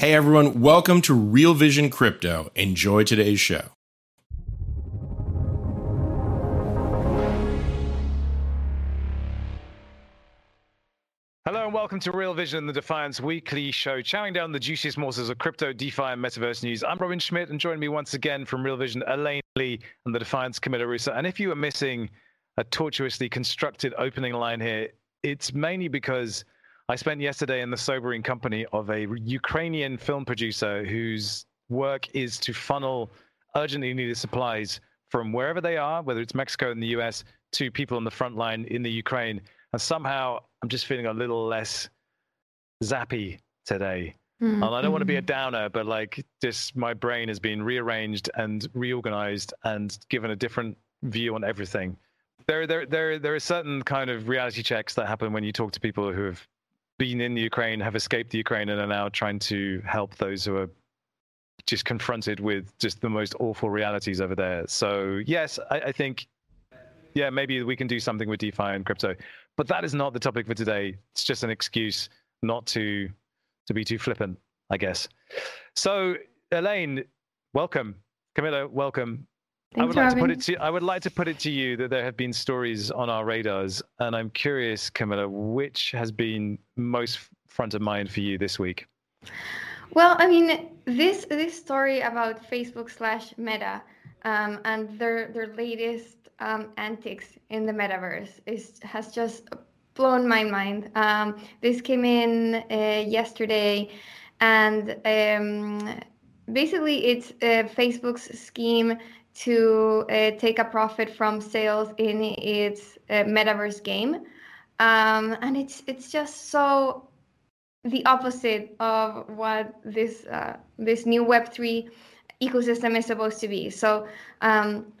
Hey everyone, welcome to Real Vision Crypto. Enjoy today's show. Hello and welcome to Real Vision, the Defiant's weekly show, chowing down the juiciest morsels of crypto, DeFi, and metaverse news. I'm Robin Schmidt, and joining me once again from Real Vision, Elaine Lee and the Defiant's Camila Russo. And if you are missing a tortuously constructed opening line here, it's mainly because I spent yesterday in the sobering company of a Ukrainian film producer whose work is to funnel urgently needed supplies from wherever they are, whether it's Mexico and the US, to people on the front line in the Ukraine. And somehow I'm just feeling a little less zappy today. Mm-hmm. And I don't want to be a downer, but like just my brain has been rearranged and reorganized and given a different view on everything. There, there, there, there are certain kind of reality checks that happen when you talk to people who have been in the Ukraine, have escaped the Ukraine, and are now trying to help those who are just confronted with just the most awful realities over there. So yes, I, I think, yeah, maybe we can do something with DeFi and crypto. But that is not the topic for today. It's just an excuse not to to be too flippant, I guess. So, Elaine, welcome. Camila, welcome. Thanks, I would like Robin. to put it to I would like to put it to you that there have been stories on our radars, and I'm curious, Camila, which has been most front of mind for you this week? Well, I mean, this this story about Facebook slash Meta um, and their their latest um, antics in the metaverse is has just blown my mind. Um, this came in uh, yesterday, and um, basically it's uh, Facebook's scheme to uh, take a profit from sales in its uh, metaverse game, um, and it's it's just so the opposite of what this uh, this new Web three ecosystem is supposed to be. So. Um,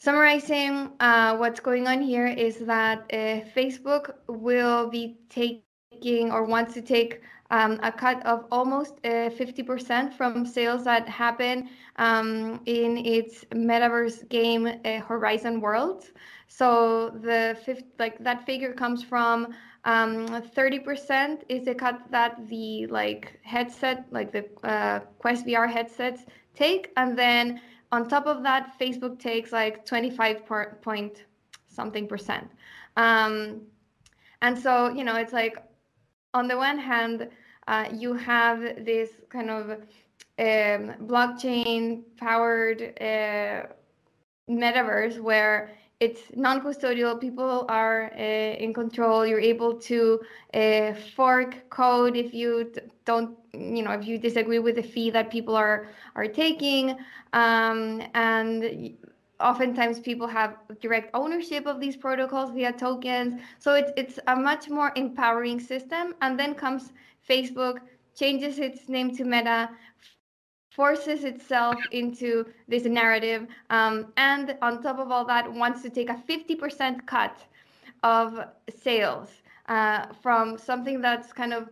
Summarizing uh, what's going on here is that uh, Facebook will be taking or wants to take um, a cut of almost uh, 50% from sales that happen um, in its metaverse game uh, Horizon World. So the fifth, like that figure comes from um, 30% is the cut that the like headset, like the uh, Quest VR headsets take, and then on top of that, Facebook takes like 25 point something percent. Um, and so, you know, it's like on the one hand, uh, you have this kind of um, blockchain powered uh, metaverse where it's non-custodial people are uh, in control you're able to uh, fork code if you don't you know if you disagree with the fee that people are are taking um, and oftentimes people have direct ownership of these protocols via tokens. So it's it's a much more empowering system. And then comes facebook changes its name to meta forces itself into this narrative. Um, and on top of all that wants to take a 50% cut of sales uh, from something that's kind of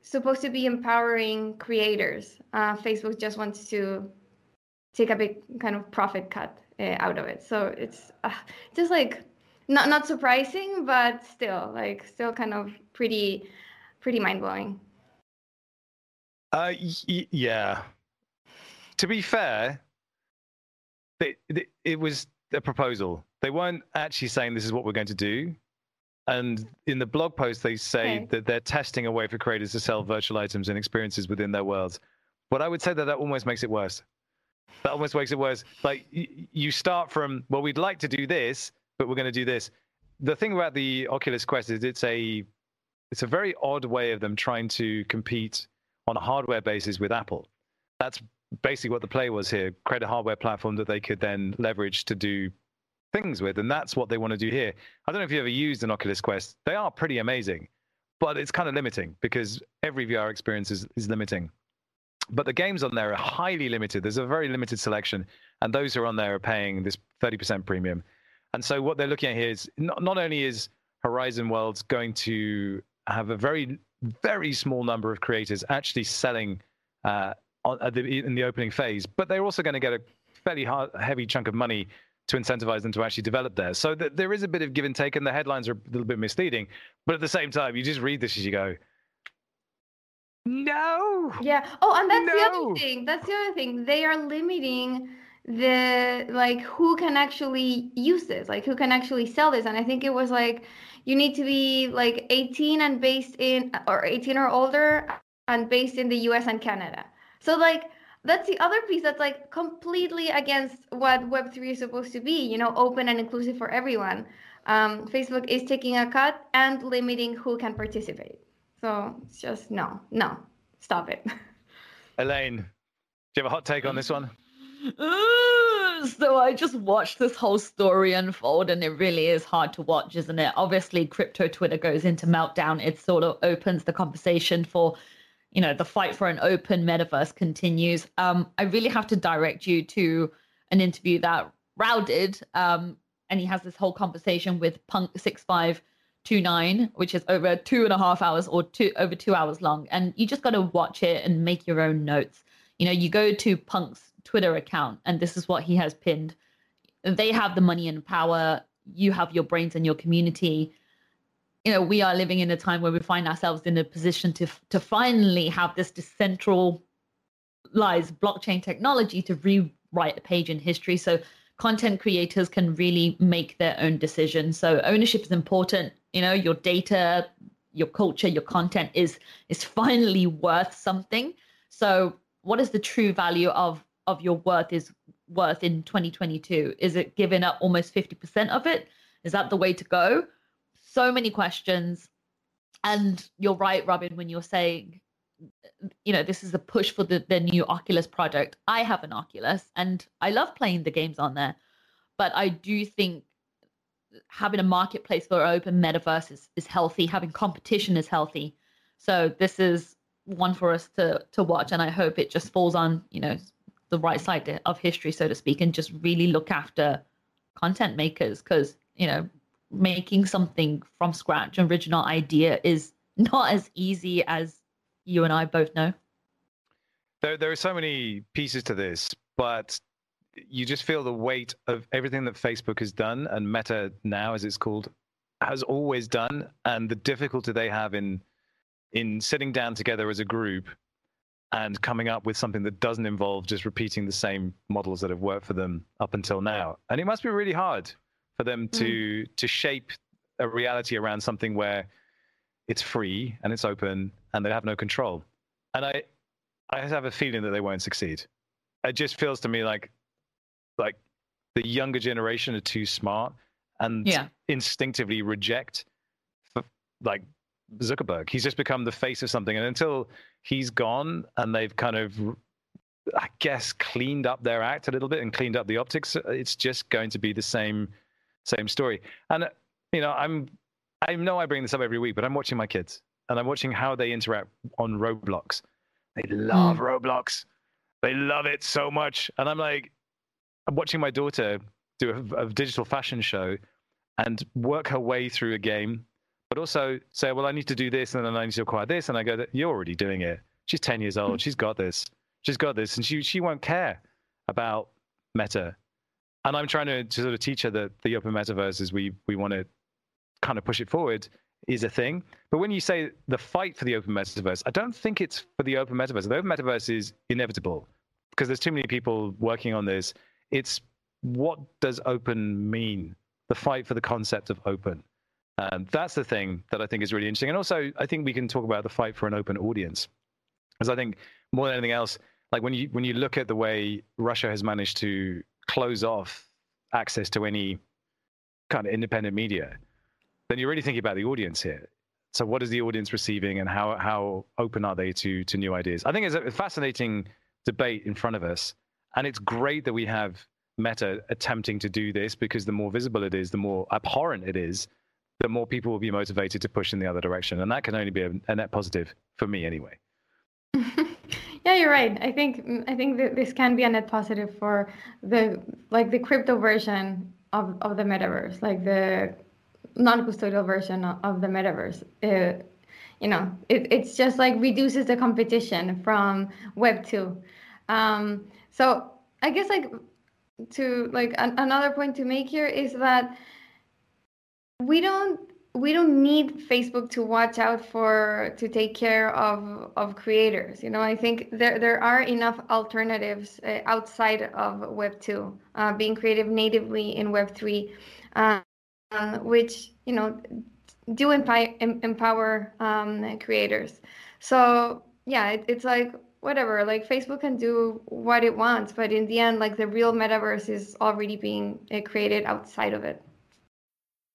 supposed to be empowering creators. Uh, facebook just wants to take a big kind of profit cut uh, out of it so it's uh, just like not not surprising but still like still kind of pretty pretty mind-blowing uh y- yeah to be fair, they, they, it was a proposal. They weren't actually saying this is what we're going to do. And in the blog post, they say Okay. that they're testing a way for creators to sell virtual items and experiences within their worlds. But I would say that that almost makes it worse. That almost makes it worse. Like y- you start from, well, we'd like to do this, but we're going to do this. The thing about the Oculus Quest is it's a it's a very odd way of them trying to compete on a hardware basis with Apple. That's basically what the play was here create a hardware platform that they could then leverage to do things with and that's what they want to do here i don't know if you ever used an oculus quest they are pretty amazing but it's kind of limiting because every vr experience is, is limiting but the games on there are highly limited. There's a very limited selection, and those who are on there are paying this 30% premium. And so what they're looking at here is not, not only is Horizon Worlds going to have a very, very small number of creators actually selling uh, on, the, in the opening phase, but they're also going to get a fairly hard, heavy chunk of money to incentivize them to actually develop there. So th- there is a bit of give and take, and the headlines are a little bit misleading. But at the same time, you just read this as you go, no. Yeah. Oh, and that's no. the other thing. That's the other thing. They are limiting the like who can actually use this, like who can actually sell this. And I think it was like you need to be like 18 and based in or 18 or older and based in the US and Canada. So like that's the other piece that's like completely against what Web3 is supposed to be, you know, open and inclusive for everyone. Um, Facebook is taking a cut and limiting who can participate. So it's just no, no, stop it. Elaine, do you have a hot take on this one? so I just watched this whole story unfold, and it really is hard to watch, isn't it? Obviously, crypto Twitter goes into meltdown. It sort of opens the conversation for, you know, the fight for an open metaverse continues. Um, I really have to direct you to an interview that Raoul did, um, and he has this whole conversation with Punk Six Five two nine, which is over two and a half hours or two over two hours long, and you just got to watch it and make your own notes. You know, you go to Punk's Twitter account, and this is what he has pinned. They have the money and power. You have your brains and your community. You know, we are living in a time where we find ourselves in a position to to finally have this decentralized blockchain technology to rewrite a page in history. So content creators can really make their own decisions. So ownership is important. You know, your data, your culture, your content is is finally worth something. So what is the true value of of your worth is worth in 2022? Is it giving up almost 50% of it? Is that the way to go? So many questions. And you're right, Robin, when you're saying, you know, this is a push for the, the new Oculus product. I have an Oculus and I love playing the games on there. But I do think having a marketplace for open metaverse is, is healthy, having competition is healthy. So this is one for us to to watch and I hope it just falls on, you know, the right side of history, so to speak, and just really look after content makers because you know making something from scratch, an original idea, is not as easy as you and I both know. There, there are so many pieces to this, but you just feel the weight of everything that Facebook has done and Meta now, as it's called, has always done, and the difficulty they have in in sitting down together as a group and coming up with something that doesn't involve just repeating the same models that have worked for them up until now. And it must be really hard for them to mm. to shape a reality around something where it's free and it's open and they have no control. And I I have a feeling that they won't succeed. It just feels to me like like the younger generation are too smart and yeah. instinctively reject like Zuckerberg. He's just become the face of something, and until he's gone and they've kind of, I guess, cleaned up their act a little bit and cleaned up the optics, it's just going to be the same, same story. And you know, I'm, I know I bring this up every week, but I'm watching my kids and I'm watching how they interact on Roblox. They love mm. Roblox. They love it so much, and I'm like, I'm watching my daughter do a, a digital fashion show and work her way through a game but also say, well, I need to do this and then I need to acquire this. And I go, you're already doing it. She's 10 years old. She's got this. She's got this. And she, she won't care about meta. And I'm trying to, to sort of teach her that the open metaverse is we, we want to kind of push it forward is a thing. But when you say the fight for the open metaverse, I don't think it's for the open metaverse. The open metaverse is inevitable because there's too many people working on this. It's what does open mean? The fight for the concept of open. Um, that's the thing that I think is really interesting. And also, I think we can talk about the fight for an open audience. Because I think more than anything else, like when you when you look at the way Russia has managed to close off access to any kind of independent media, then you're really thinking about the audience here. So what is the audience receiving and how how open are they to to new ideas? I think it's a fascinating debate in front of us. And it's great that we have Meta attempting to do this because the more visible it is, the more abhorrent it is the more people will be motivated to push in the other direction. And that can only be a, a net positive for me anyway. Yeah, you're right. I think I think that this can be a net positive for the like the crypto version of, of the metaverse, like the non-custodial version of the metaverse. Uh, you know, it, it's just like reduces the competition from Web two. Um, so I guess like to like an, another point to make here is that we don't we don't need Facebook to watch out for to take care of of creators. You know, I think there there are enough alternatives uh, outside of Web two, uh, being creative natively in Web three, uh, which you know do empower empower um, creators. So yeah, it, it's like whatever. Like Facebook can do what it wants, but in the end, like the real metaverse is already being uh, created outside of it.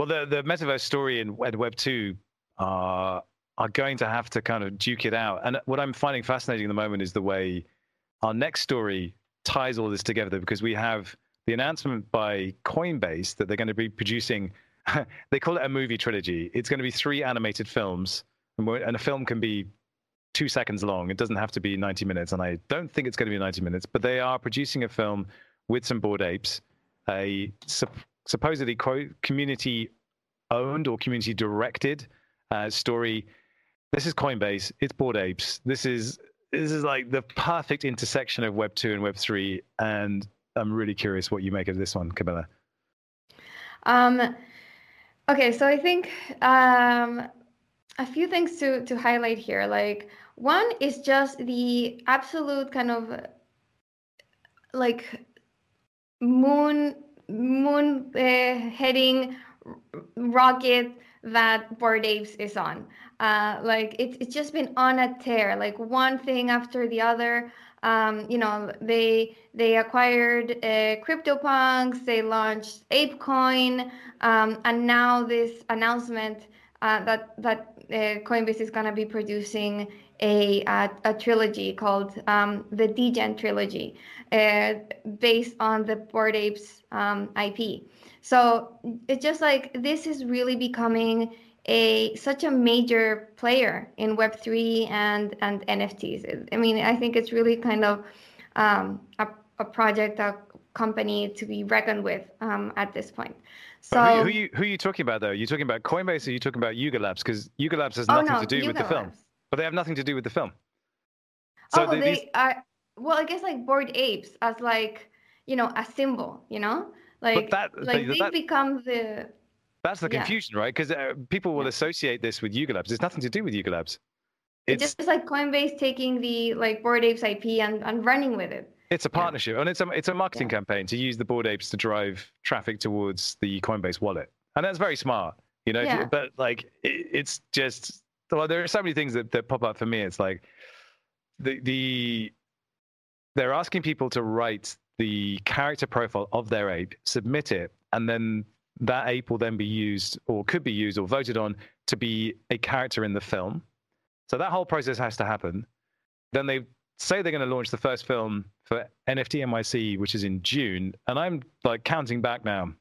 Well, the the metaverse story in Web two are are going to have to kind of duke it out. And what I'm finding fascinating at the moment is the way our next story ties all this together because we have the announcement by Coinbase that they're going to be producing. they call it a movie trilogy. It's going to be three animated films, and a film can be two seconds long. It doesn't have to be 90 minutes, and I don't think it's going to be 90 minutes. But they are producing a film with some bored apes, a supposedly quote community owned or community directed uh, story. This is Coinbase. It's Bored Apes. This is this is like the perfect intersection of Web two and Web three, and I'm really curious what you make of this one, Camila. Um, okay, so I think um, a few things to to highlight here. Like one is just the absolute kind of like moon moon uh, heading rocket that Bored Apes is on. Uh, like it's it's just been on a tear, like one thing after the other. Um, you know, they they acquired uh, CryptoPunks, they launched ApeCoin, um, and now this announcement uh, that that uh, Coinbase is gonna be producing a a, a trilogy called um, the Degen trilogy, uh, based on the Bored Apes um, IP. So it's just like this is really becoming a such a major player in Web three and and NFTs. I mean, I think it's really kind of um, a, a project, a company to be reckoned with um, at this point. So who, who, you who are you talking about though? Are you talking about Coinbase or are you talking about Yuga Labs? Because Yuga Labs has nothing oh, no, to do Yuga with the film, Labs. But they have nothing to do with the film. So oh, they, these... are well, I guess like bored apes as like you know a symbol, you know, like that, like they that, become the. That's the confusion, yeah. right? Because uh, people will yeah. associate this with Yuga Labs. It's nothing to do with Yuga Labs. It's, it's just like Coinbase taking the like bored apes IP and, and running with it. It's a partnership, yeah. and it's a it's a marketing campaign to use the bored apes to drive traffic towards the Coinbase wallet, and that's very smart, you know. Yeah. But like, it, it's just well, there are so many things that, that pop up for me. It's like the the they're asking people to write the character profile of their ape, submit it, and then that ape will then be used or could be used or voted on to be a character in the film. So that whole process has to happen. Then they say they're going to launch the first film for NFT NYC, which is in June, and I'm like counting back now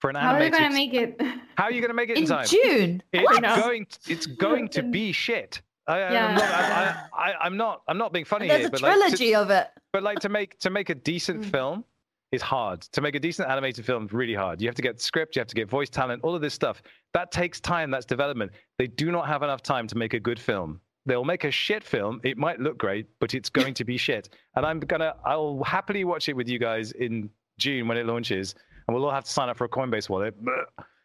for an How animated. How are you going to make it? How are you going to make it in, in time? June. It's going. It's going to be shit. I, yeah. I'm not, I, I, I'm not. I'm not being funny There's here. a but trilogy like, to, of it. But like to make to make a decent mm. film is hard. To make a decent animated film is really hard. You have to get script. You have to get voice talent. All of this stuff that takes time. That's development. They do not have enough time to make a good film. They'll make a shit film. It might look great, but it's going to be shit. And I'm gonna. I'll happily watch it with you guys in June when it launches, and we'll all have to sign up for a Coinbase wallet.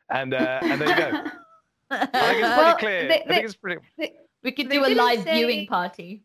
And uh, and there you go. I think it's pretty well, clear. They, they, I think it's pretty. They, we could do a live say, viewing party.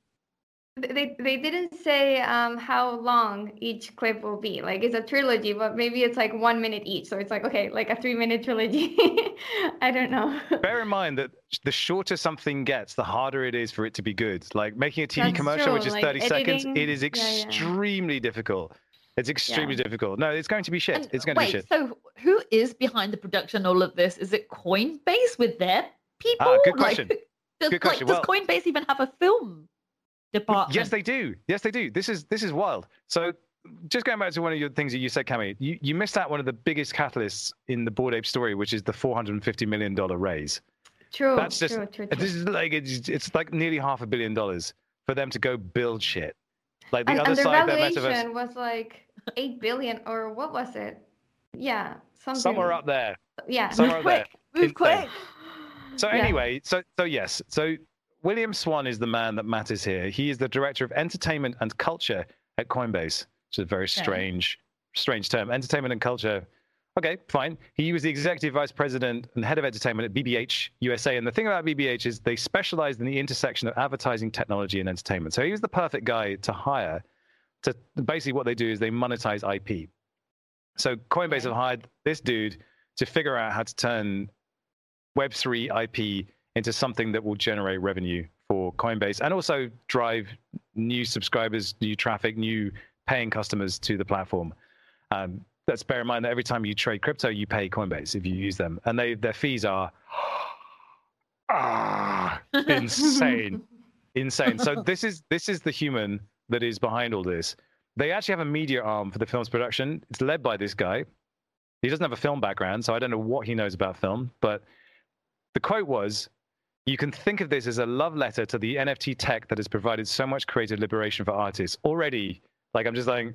they they didn't say um, how long each clip will be. Like it's a trilogy, but maybe it's like one minute each. So it's like okay, like a three minute trilogy. I don't know. Bear in mind that the shorter something gets, the harder it is for it to be good. Like making a TV That's commercial, true, which is like thirty seconds, editing- it is yeah, yeah. extremely difficult. It's extremely difficult. No, it's going to be shit. And it's going to be shit. so who is behind the production all of this? Is it Coinbase with their people? Ah, good question. who- does, Good like, question. does Well- Coinbase even have a film department? Yes, they do. Yes, they do. This is this is wild. So, just going back to one of your things that you said, Cami, you, you missed out one of the biggest catalysts in the Bored Ape story, which is the four hundred and fifty million dollar raise. True. That's just true, true, true. this is like it's, it's like nearly half a billion dollars for them to go build shit. Like the and, other and their side, valuation metaverse, was like eight billion, or what was it? Yeah, something. somewhere up there. Yeah. somewhere Move up there. quick, move quick. So Yeah. anyway, so so yes, so William Swan is the man that matters here. He is the director of entertainment and culture at Coinbase, which is a very strange, strange term. Entertainment and culture. Okay, fine. He was the executive vice president and head of entertainment at BBH USA. And the thing about BBH is they specialized in the intersection of advertising, technology, and entertainment. So he was the perfect guy to hire. To basically what they do is they monetize IP. So Coinbase have hired this dude to figure out how to turn Web3 IP into something that will generate revenue for Coinbase and also drive new subscribers, new traffic, new paying customers to the platform. Um, let's bear in mind that every time you trade crypto, you pay Coinbase if you use them, and they their fees are ah, insane, insane. So this is this is the human that is behind all this. They actually have a media arm for the film's production. It's led by this guy. He doesn't have a film background, so I don't know what he knows about film, but the quote was You can think of this as a love letter to the NFT tech that has provided so much creative liberation for artists. Already, like, I'm just like,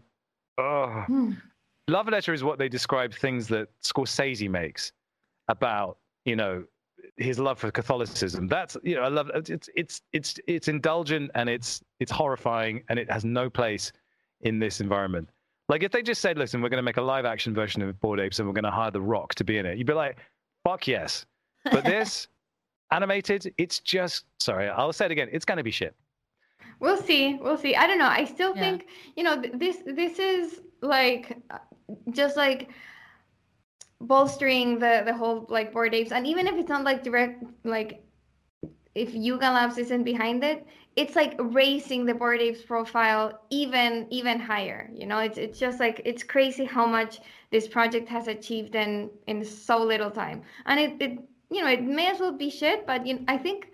oh. Hmm. Love letter is what they describe things that Scorsese makes about, you know, his love for Catholicism. That's, you know, I love it's it's it's it's indulgent and it's it's horrifying and it has no place in this environment. Like if they just said, listen, we're going to make a live action version of Bored Apes and we're going to hire The Rock to be in it, you'd be like, fuck yes. But this animated, it's just sorry, I'll say it again. It's going to be shit. We'll see. We'll see. I don't know. I still Yeah. think you know th- this. This is like just like bolstering the the whole like bored apes, and even if it's not like direct like if Yuga Labs isn't behind it, it's like raising the bored apes profile even even higher. You know, it's it's just like it's crazy how much this project has achieved in in so little time, and it it you know it may as well be shit, but you I think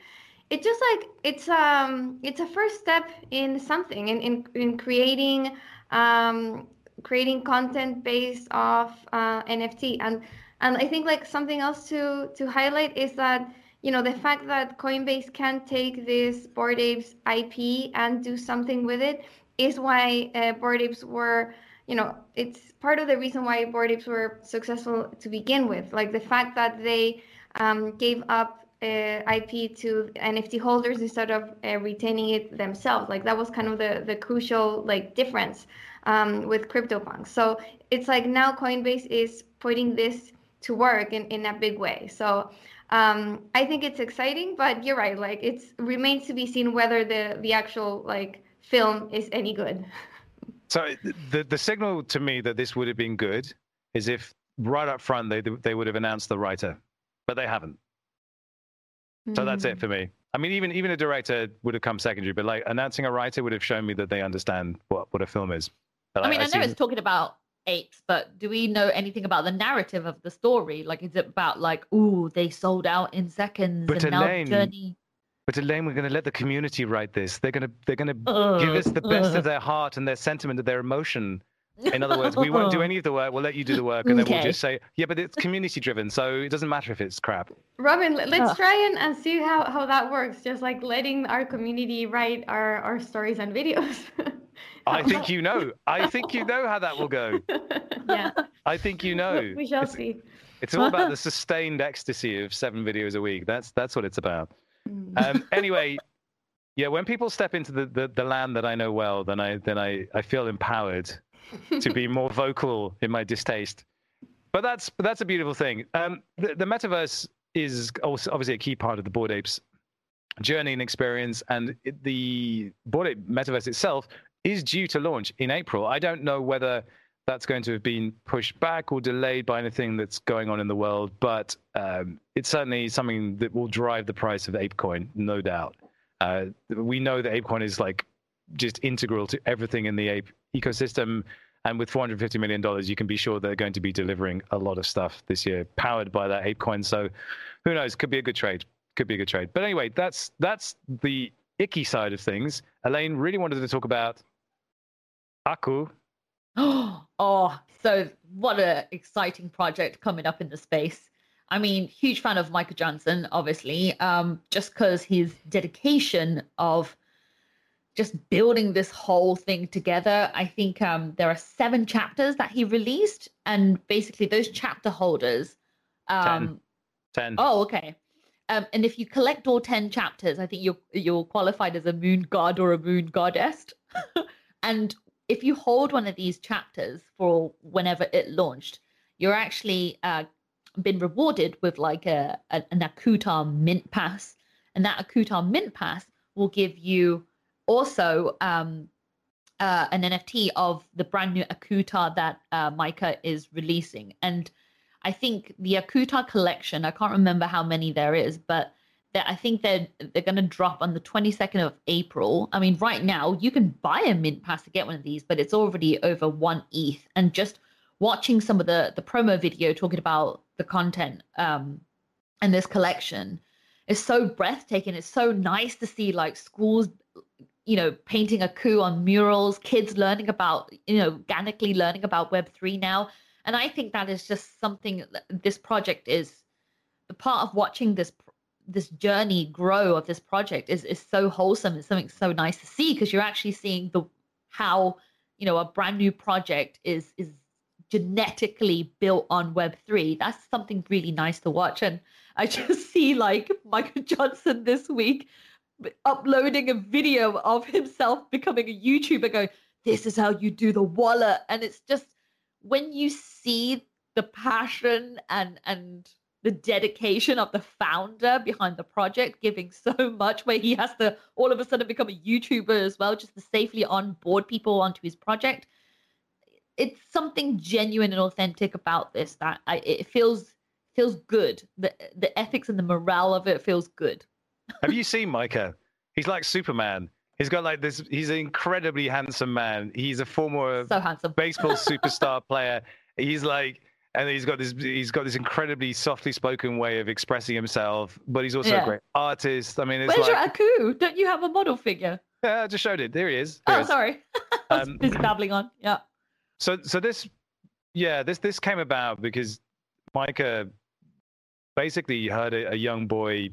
it's just like it's um it's a first step in something in in, in creating um creating content based off uh, nft and and i think like something else to to highlight is that you know the fact that coinbase can take this bored apes ip and do something with it is why uh, bored apes were you know it's part of the reason why bored apes were successful to begin with. Like the fact that they um, gave up uh, IP to NFT holders instead of uh, retaining it themselves. Like that was kind of the the crucial like difference um, with CryptoPunks. So it's like now Coinbase is putting this to work in, in a big way. So um, I think it's exciting, but you're right. Like it remains to be seen whether the the actual like film is any good. So the the signal to me that this would have been good is if right up front they they would have announced the writer, but they haven't. So that's Mm. it for me. I mean, even even a director would have come secondary, but like announcing a writer would have shown me that they understand what, what a film is. But I mean, I, know see- it's talking about apes, but do we know anything about the narrative of the story? Like, is it about like, ooh, they sold out in seconds, But and now the Elaine, journey? But Elaine, we're going to let the community write this. They're going to they're going to Uh, give us the best uh. of their heart and their sentiment, of their emotion. In other words, we won't do any of the work. We'll let you do the work, and then we'll just say, yeah, but it's community driven, so it doesn't matter if it's crap. Robin, let- let's Ugh. try and, and see how, how that works. Just like letting our community write our, our stories and videos. I think you know. I think you know how that will go. yeah, I think you know. we shall It's, see. it's all about the sustained ecstasy of seven videos a week. That's that's what it's about. Um, anyway, yeah, when people step into the, the, the land that I know well, then I then I, I feel empowered to be more vocal in my distaste. But that's that's a beautiful thing. Um, the, the metaverse is also obviously a key part of the Bored Apes journey and experience. And it, the Bored Ape Metaverse itself is due to launch in April. I don't know whether that's going to have been pushed back or delayed by anything that's going on in the world, but um, it's certainly something that will drive the price of ApeCoin, no doubt. Uh, we know that ApeCoin is like just integral to everything in the ape ecosystem. And with $450 million, you can be sure they're going to be delivering a lot of stuff this year, powered by that ApeCoin. So who knows? Could be a good trade. Could be a good trade. But anyway, that's that's the icky side of things. Elaine really wanted to talk about Aku. oh, so what an exciting project coming up in the space. I mean, huge fan of Micah Johnson, obviously, um, just because his dedication of just building this whole thing together. I think um, there are seven chapters that he released, and basically those chapter holders. Um, ten. ten. Oh, okay. Um, and if you collect all ten chapters, I think you're you're qualified as a moon god or a moon goddess. and if you hold one of these chapters for whenever it launched, you're actually uh, been rewarded with like a, a an Akutar mint pass, and that Akutar mint pass will give you also um, uh, an NFT of the brand new Akutar that uh, Micah is releasing. And I think the Akutar collection, I can't remember how many there is, but I think they're they're going to drop on the 22nd of April. I mean, right now you can buy a mint pass to get one of these, but it's already over one ETH. And just watching some of the the promo video talking about the content um, and this collection is so breathtaking. It's so nice to see like schools you know, painting Aku on murals, kids learning about, you know, organically learning about Web3 now. And I think that is just something this project is the part of watching this this journey grow of this project is is so wholesome. It's something so nice to see because you're actually seeing the how, you know, a brand new project is is genetically built on Web3. That's something really nice to watch. And I just see like Micah Johnson this week uploading a video of himself becoming a YouTuber going, this is how you do the wallet. And it's just when you see the passion and and the dedication of the founder behind the project giving so much where he has to all of a sudden become a YouTuber as well, just to safely onboard people onto his project. It's something genuine and authentic about this that I, it feels feels good. The the ethics and the morale of it feels good. Have you seen Micah? He's like Superman. He's got like this. He's an incredibly handsome man. He's a former so handsome baseball superstar player. He's like, and he's got this. He's got this incredibly softly spoken way of expressing himself. But he's also yeah. a great artist. I mean, it's where's like, your Aku? Don't you have a model figure? Yeah, I just showed it. There he is. There oh, is. sorry. Um, babbling on. Yeah. So, so this, yeah, this this came about because Micah basically heard a, a young boy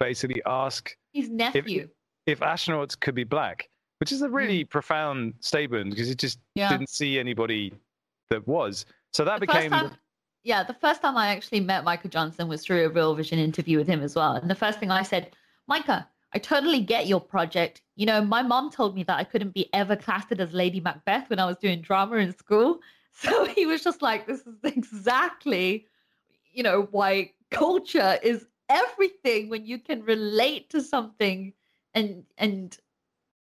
basically ask his nephew if, if astronauts could be black, which is a really mm. profound statement because he just yeah. didn't see anybody that was. So that the became. Time, yeah, the first time I actually met Micah Johnson was through a Real Vision interview with him as well. And the first thing I said, Micah, I totally get your project. You know, my mom told me that I couldn't be ever casted as Lady Macbeth when I was doing drama in school. So he was just like, this is exactly, you know, why culture is everything when you can relate to something and and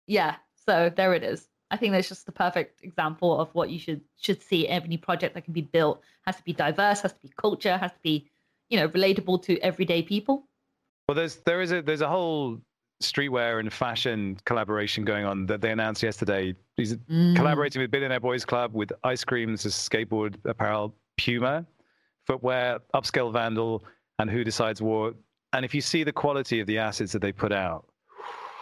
yeah so there it is. I think that's just the perfect example of what you should should see. Any project that can be built has to be diverse has to be culture has to be you know relatable to everyday people. Well there's there is a there's a whole streetwear and fashion collaboration going on that they announced yesterday. He's mm. collaborating with billionaire boys club with ice creams skateboard apparel puma footwear upscale vandal and who decides war. And if you see the quality of the assets that they put out,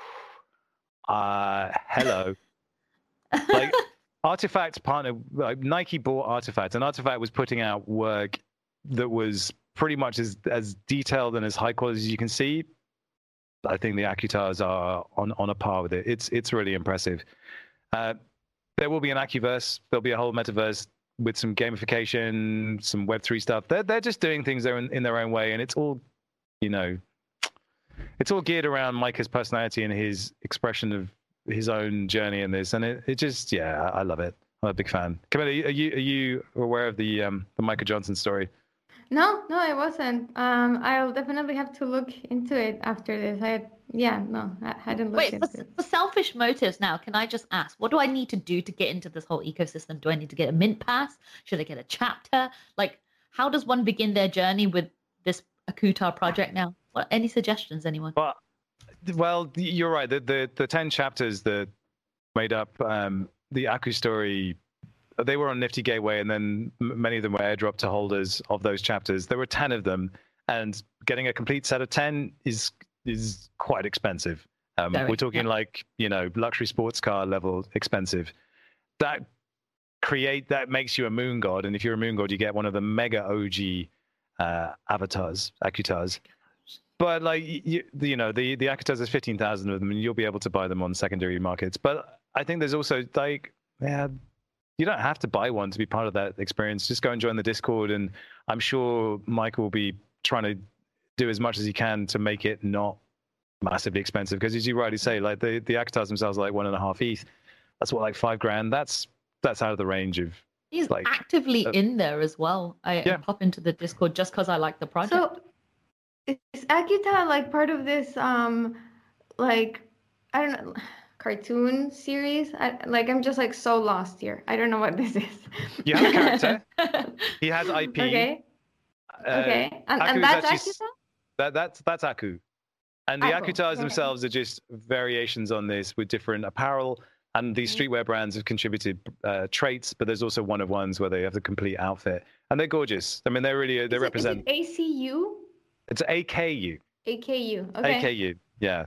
uh, hello. like RTFKT partner, like Nike bought RTFKT, and RTFKT was putting out work that was pretty much as as detailed and as high quality as you can see. I think the Akutars are on, on a par with it. It's it's really impressive. Uh, there will be an Akuverse. There'll be a whole metaverse with some gamification, some Web three stuff. They're they're just doing things in, in their own way, and it's all, you know, it's all geared around Micah's personality and his expression of his own journey in this, and it, it just yeah, I love it. I'm a big fan. Camila, are you are you aware of the um, the Micah Johnson story? No, no, I wasn't. Um, I'll definitely have to look into it after this. I yeah, no, I hadn't looked Wait, into for, it. for selfish motives now, can I just ask, what do I need to do to get into this whole ecosystem? Do I need to get a mint pass? Should I get a chapter? Like, how does one begin their journey with this Akutar project now? What, any suggestions, anyone? Well, well, you're right. The the, the ten chapters that made up um, the Aku story, they were on Nifty Gateway, and then many of them were airdropped to holders of those chapters. There were ten of them, and getting a complete set of ten is is quite expensive. Um, we're talking yeah. like you know luxury sports car level expensive. That create that makes you a moon god, and if you're a moon god, you get one of the mega OG uh, avatars, Akutars. But like you, you know, the the Akutars, there's fifteen thousand of them, and you'll be able to buy them on secondary markets. But I think there's also like, yeah, you don't have to buy one to be part of that experience. Just go and join the Discord, and I'm sure Micah will be trying to do as much as he can to make it not massively expensive. Because as you rightly say, like the the Akutars themselves are like one and a half ETH. That's what like five grand. That's that's out of the range of He's like, actively uh, in there as well. I, I pop into the Discord just because I like the project. So is Akita like part of this um like I don't know cartoon series? I, like I'm just like so lost here. I don't know what this is. you have a character. He has IP. okay. uh, Okay. And, and that's actually s- Akuta? That that's that's Aku, and the Aku, Akutars okay. themselves are just variations on this with different apparel. And these streetwear brands have contributed uh, traits, but there's also one of ones where they have the complete outfit, and they're gorgeous. I mean, they're really they Is it- represent. Is it ACU? It's AKU, AKU. Okay. AKU, yeah.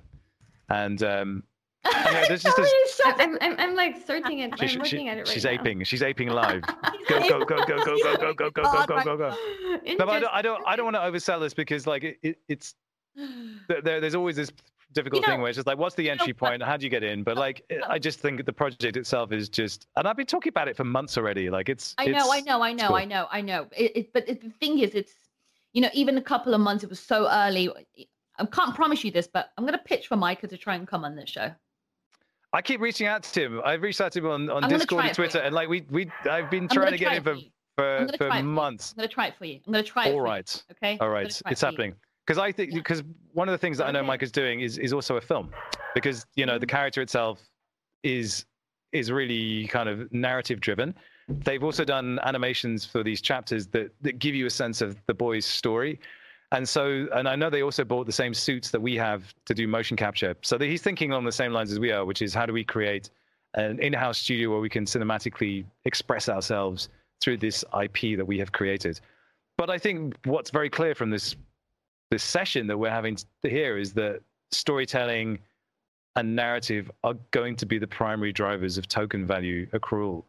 And um, I know, there's just this- I'm, I'm, I'm like searching it. she- I'm she- looking at it right she's now. aping, she's aping live. Go go go go go go go go go go go go go. No, but I don't, I don't, I don't want to oversell this because like it, it, it's there, there- there's always this difficult You know- thing where it's just like, what's the know entry what? point? How do you get in? But like, I just think the project itself is just, and I've been talking about it for months already. Like, it's. I know, I know, I know, cool. I know, I know. It, it, but it, the thing is, it's you know, even a couple of months, it was so early. I can't promise you this, but I'm going to pitch for Micah to try and come on this show. I keep reaching out to him. I've reached out to him on, on Discord and Twitter, and like we we I've been trying gonna get him for for for, gonna for try it for you. months. I'm going to try it for you. I'm going to try it. All you, Okay. All right. Right, gonna it it's happening. Because I think Yeah. because one of the things that I know Mike is doing is is also a film, because you know the Mhm. character itself is is really kind of narrative driven. They've also done animations for these chapters that that give you a sense of the boy's story. And so, and I know they also bought the same suits that we have to do motion capture. So he's thinking along the same lines as we are, which is how do we create an in-house studio where we can cinematically express ourselves through this IP that we have created. But I think what's very clear from this this session that we're having here is that storytelling and narrative are going to be the primary drivers of token value accrual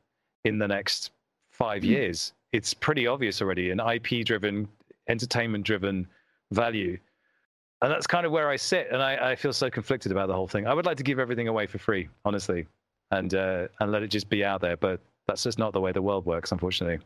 in the next five hmm. years. It's pretty obvious already an IP driven, entertainment driven value. And that's kind of where I sit. And I, I feel so conflicted about the whole thing. I would like to give everything away for free, honestly, and, uh, and let it just be out there. But that's just not the way the world works, unfortunately.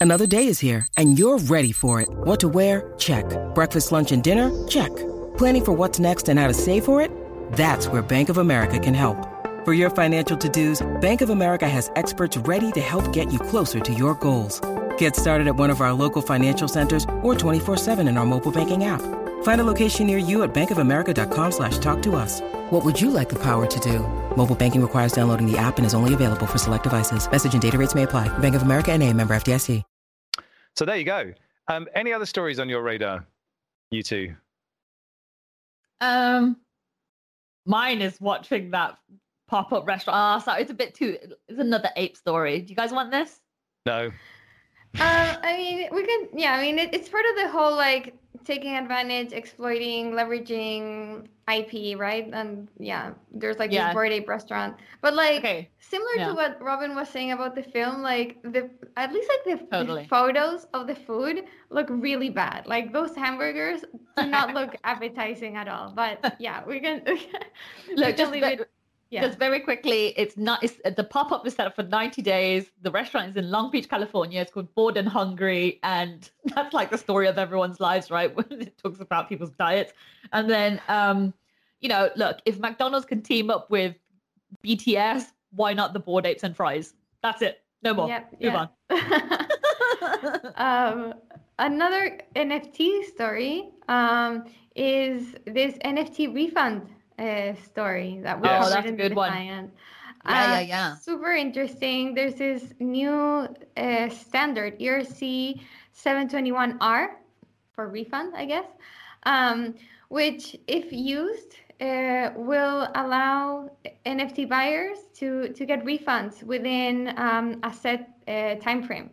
Another day is here, and you're ready for it. What to wear? Check. Breakfast, lunch, and dinner? Check. Planning for what's next and how to save for it? That's where Bank of America can help. For your financial to-dos, Bank of America has experts ready to help get you closer to your goals. Get started at one of our local financial centers or 24-7 in our mobile banking app. Find a location near you at bankofamerica.com slash talk to us. What would you like the power to do? Mobile banking requires downloading the app and is only available for select devices. Message and data rates may apply. Bank of America and a member FDIC. So there you go. Um, any other stories on your radar, you two? Um, mine is watching that pop-up restaurant. Ah, sorry, it's a bit too. It's another ape story. Do you guys want this? No. Um, I mean, we can, yeah, I mean, it, it's part of the whole like taking advantage, exploiting, leveraging IP, right? And yeah, there's like Yeah. this bored ape restaurant, but like Okay. similar Yeah. to what Robin was saying about the film, like the at least like the, the photos of the food look really bad. Like those hamburgers do not look appetizing at all. But yeah, we can, we can, we Look, can just, leave ve- it. Yeah. just very quickly, it's not. It's the pop-up is set up for 90 days. The restaurant is in Long Beach, California. It's called Bored and Hungry, and that's like the story of everyone's lives, right? When it talks about people's diets, and then, um, you know, look, if McDonald's can team up with BTS, why not the Bored Apes and Fries? That's it. No more. Yep, Move yeah. on. um another NFT story um, is this NFT refund uh, story that we Oh, covered that's a in good the one. Defiant. Yeah, yeah, Uh, yeah. Super interesting. There's this new uh, standard ERC 721R for refund, I guess, um, which, if used, uh, will allow NFT buyers to to get refunds within um, a set uh, time frame.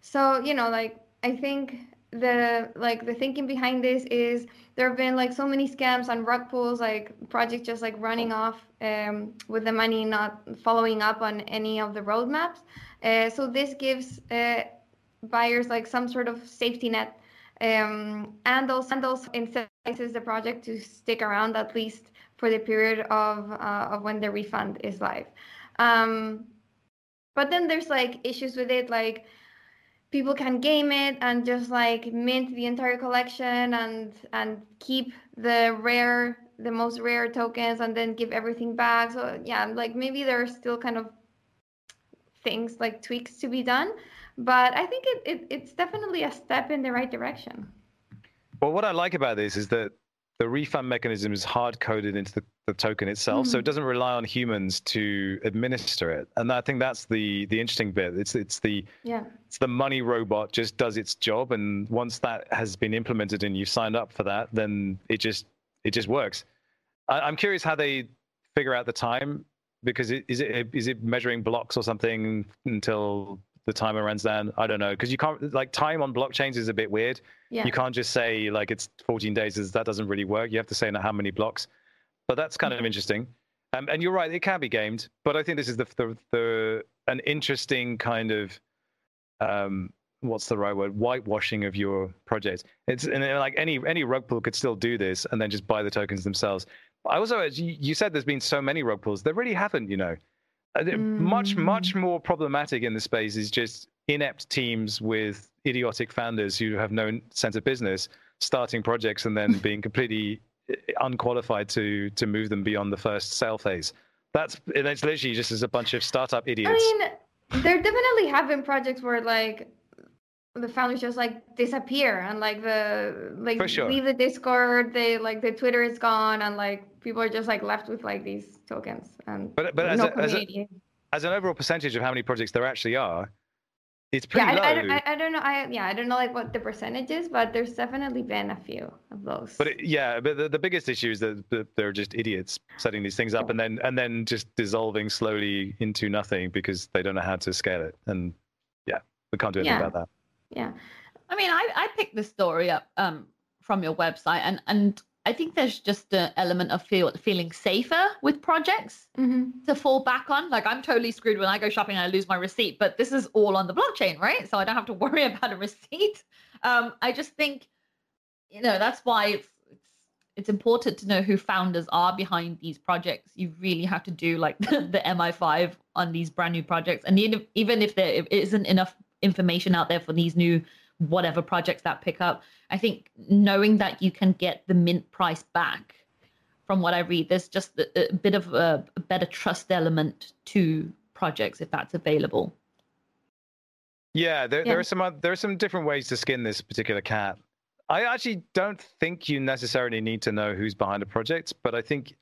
So you know, like I think the like the thinking behind this is there have been like so many scams on rug pulls, like projects just like running off um, with the money, not following up on any of the roadmaps. Uh, so this gives uh, buyers like some sort of safety net um, and also and also incentivizes the project to stick around at least for the period of uh, of when the refund is live. Um, but then there's like issues with it, like people can game it and just like mint the entire collection and and keep the rare the most rare tokens and then give everything back. So yeah like maybe there are still kind of things like tweaks to be done but i think it, it it's definitely a step in the right direction. Well, what I like about this is that the refund mechanism is hard coded into the, the token itself, so it mm-hmm. doesn't rely on humans to administer it. And I think that's the the interesting bit. It's it's the yeah it's the money robot just does its job, and once that has been implemented and you've signed up for that, then it just it just works. I, I'm curious how they figure out the time because it, is it is it measuring blocks or something until the timer runs down? I don't know because you can't like time on blockchains is a bit weird. Yeah You can't just say like it's 14 days. as That doesn't really work. You have to say how many blocks. But that's kind of interesting. Um, and you're right, it can be gamed. But I think this is the the, the an interesting kind of um, what's the right word? Whitewashing of your project. It's and like any any rug pull could still do this and then just buy the tokens themselves. I also, as you said, there's been so many rug pulls. There really haven't, you know. The- Much much more problematic in the space is just inept teams with idiotic founders who have no sense of business starting projects and then being completely uh, unqualified to to move them beyond the first sale phase. That's and it's literally just as a bunch of startup idiots. i mean there definitely have been projects where like the founders just like disappear and like the like sure. leave the discord they like the twitter is gone and like people are just like left with like these tokens and But- but as no a- as a- as an overall percentage of how many projects there actually are, it's pretty yeah, I, I, don't, I, I don't know. I yeah, I don't know like what the percentage is, but there's definitely been a few of those. but it, yeah, but the, the biggest issue is that that they're just idiots setting these things up and then and then just dissolving slowly into nothing because they don't know how to scale it. And yeah, we can't do anything Yeah. about that. yeah, I mean, I, I picked this story up um, from your website, and, and I think there's just an element of feel, feeling safer with projects hmm to fall back on. Like, I'm totally screwed when I go shopping and I lose my receipt, but this is all on the blockchain, right? So I don't have to worry about a receipt. Um, I just think, you know, that's why it's, it's it's important to know who founders are behind these projects. You really have to do like the, the MI5 on these brand new projects, and even even if there isn't enough information out there for these new whatever projects that pick up, I think knowing that you can get the mint price back, from what I read, there's just a, a bit of a, a better trust element to projects if that's available. Yeah, there, Yeah. there are some there are some different ways to skin this particular cat. I actually don't think you necessarily need to know who's behind a project, but I think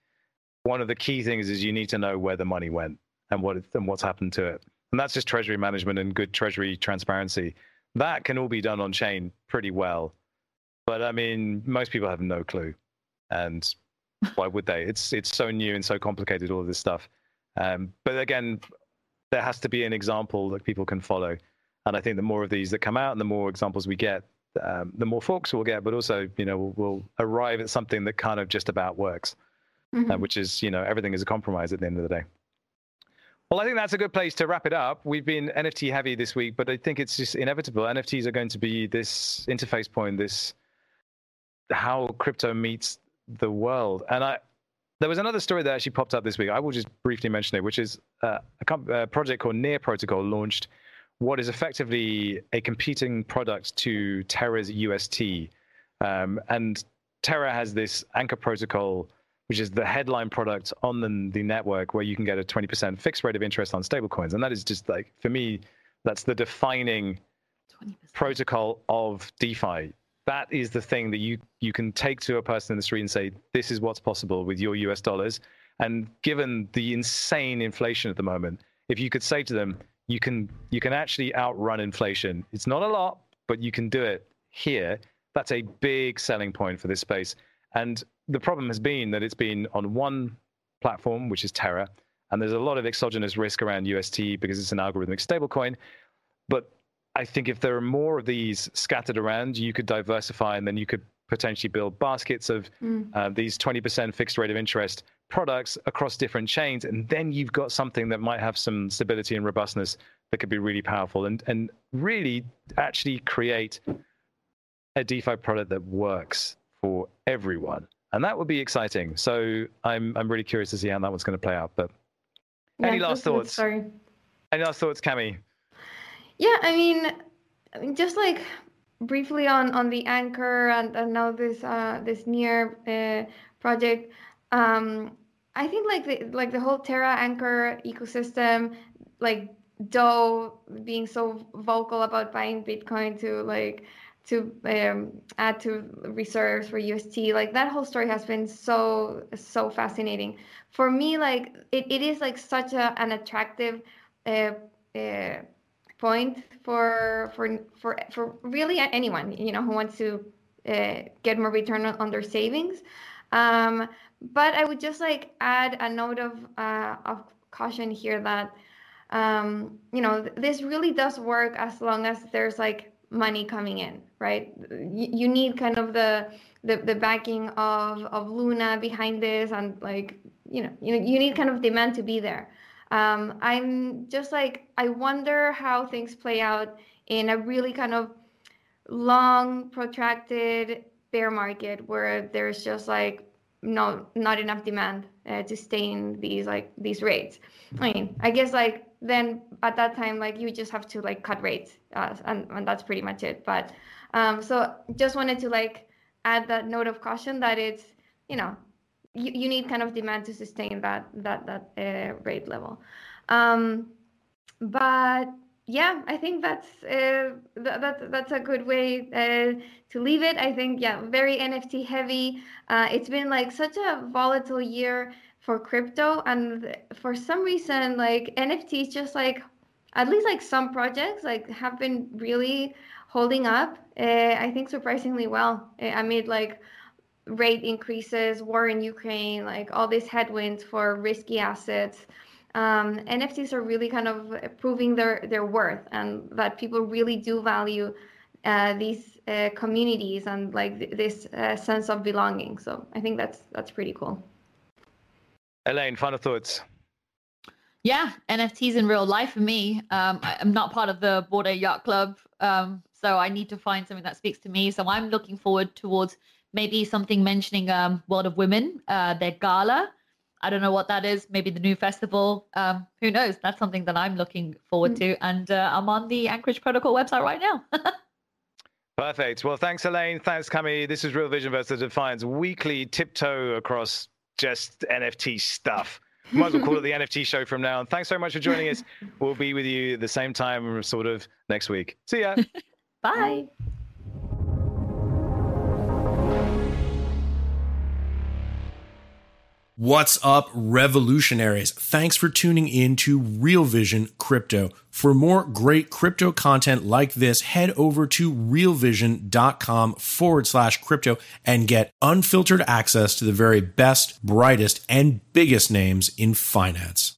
one of the key things is you need to know where the money went and what it, and what's happened to it. And that's just treasury management and good treasury transparency. That can all be done on chain pretty well. But I mean, most people have no clue. And why would they? It's it's so new and so complicated all of this stuff. Um, but again, there has to be an example that people can follow. And I think the more of these that come out and the more examples we get, um, the more forks we'll get, but also, you know, we'll, we'll arrive at something that kind of just about works, Mhm. uh, which is, you know, everything is a compromise at the end of the day. Well, I think that's a good place to wrap it up. We've been NFT heavy this week, but I think it's just inevitable. NFTs are going to be this interface point, this how crypto meets the world. And I, there was another story that actually popped up this week. I will just briefly mention it, which is uh, a, comp- a project called Near Protocol launched what is effectively a competing product to Terra's UST. Um, and Terra has this anchor protocol, which is the headline product on the, the network where you can get a 20% fixed rate of interest on stablecoins. And that is just like, for me, that's the defining 20%. protocol of DeFi. That is the thing that you you can take to a person in the street and say, "This is what's possible with your US dollars." And given the insane inflation at the moment, if you could say to them, "You can you can actually outrun inflation. It's not a lot, but you can do it here." That's a big selling point for this space. And the problem has been that it's been on one platform, which is Terra, and there's a lot of exogenous risk around UST because it's an algorithmic stablecoin. But I think if there are more of these scattered around, you could diversify and then you could potentially build baskets of mm. uh, these 20% fixed rate of interest products across different chains. And then you've got something that might have some stability and robustness that could be really powerful and, and really actually create a DeFi product that works for everyone. And that would be exciting. So I'm, I'm really curious to see how that one's going to play out. But yeah, any last thoughts? Sorry. Any last thoughts, Cami? Yeah, I mean, just like briefly on on the anchor and, and now this uh, this near uh, project. Um, I think like the like the whole Terra anchor ecosystem, like Do being so vocal about buying Bitcoin to like to um, add to reserves for UST, like that whole story has been so so fascinating. For me, like it, it is like such a, an attractive uh, uh, point for for for for really anyone you know who wants to uh, get more return on, on their savings. Um, but I would just like add a note of uh, of caution here that um, you know this really does work as long as there's like money coming in, right? You, you need kind of the, the the backing of of Luna behind this, and like you know you you need kind of demand to be there. Um, I'm just like, I wonder how things play out in a really kind of long, protracted bear market where there's just like no, not enough demand uh, to sustain these like these rates. I mean, I guess like then at that time, like you just have to like cut rates, uh, and, and that's pretty much it. But um, so just wanted to like add that note of caution that it's you know you, you need kind of demand to sustain that that that uh, rate level. Um, but yeah, I think that's uh, th- that, that's a good way uh, to leave it. I think yeah, very NFT heavy. Uh, it's been like such a volatile year for crypto, and for some reason, like NFTs, just like at least like some projects like have been really holding up. Uh, I think surprisingly well uh, amid like rate increases, war in Ukraine, like all these headwinds for risky assets. Um, NFTs are really kind of proving their, their worth and that people really do value uh, these uh, communities and like th- this sense of belonging. So I think that's that's pretty cool. Elaine, final thoughts. Yeah, NFTs in real life for me. Um, I, am not part of the Bored Ape Yacht Club, um, so I need to find something that speaks to me. So I'm looking forward towards maybe something mentioning um, World of Women, uh, their gala. I don't know what that is. Maybe the new festival. Um, who knows? That's something that I'm looking forward mm-hmm. to. And uh, I'm on the Anchorage Protocol website right now. Perfect. Well, thanks, Elaine. Thanks, Cami. This is Real Vision versus Defiant's weekly tiptoe across just NFT stuff. Might as well call it the NFT show from now on. Thanks so much for joining us. We'll be with you the same time, sort of next week. See ya. Bye. What's up, revolutionaries? Thanks for tuning in to Real Vision Crypto. For more great crypto content like this, head over to realvision.com forward slash crypto and get unfiltered access to the very best, brightest, and biggest names in finance.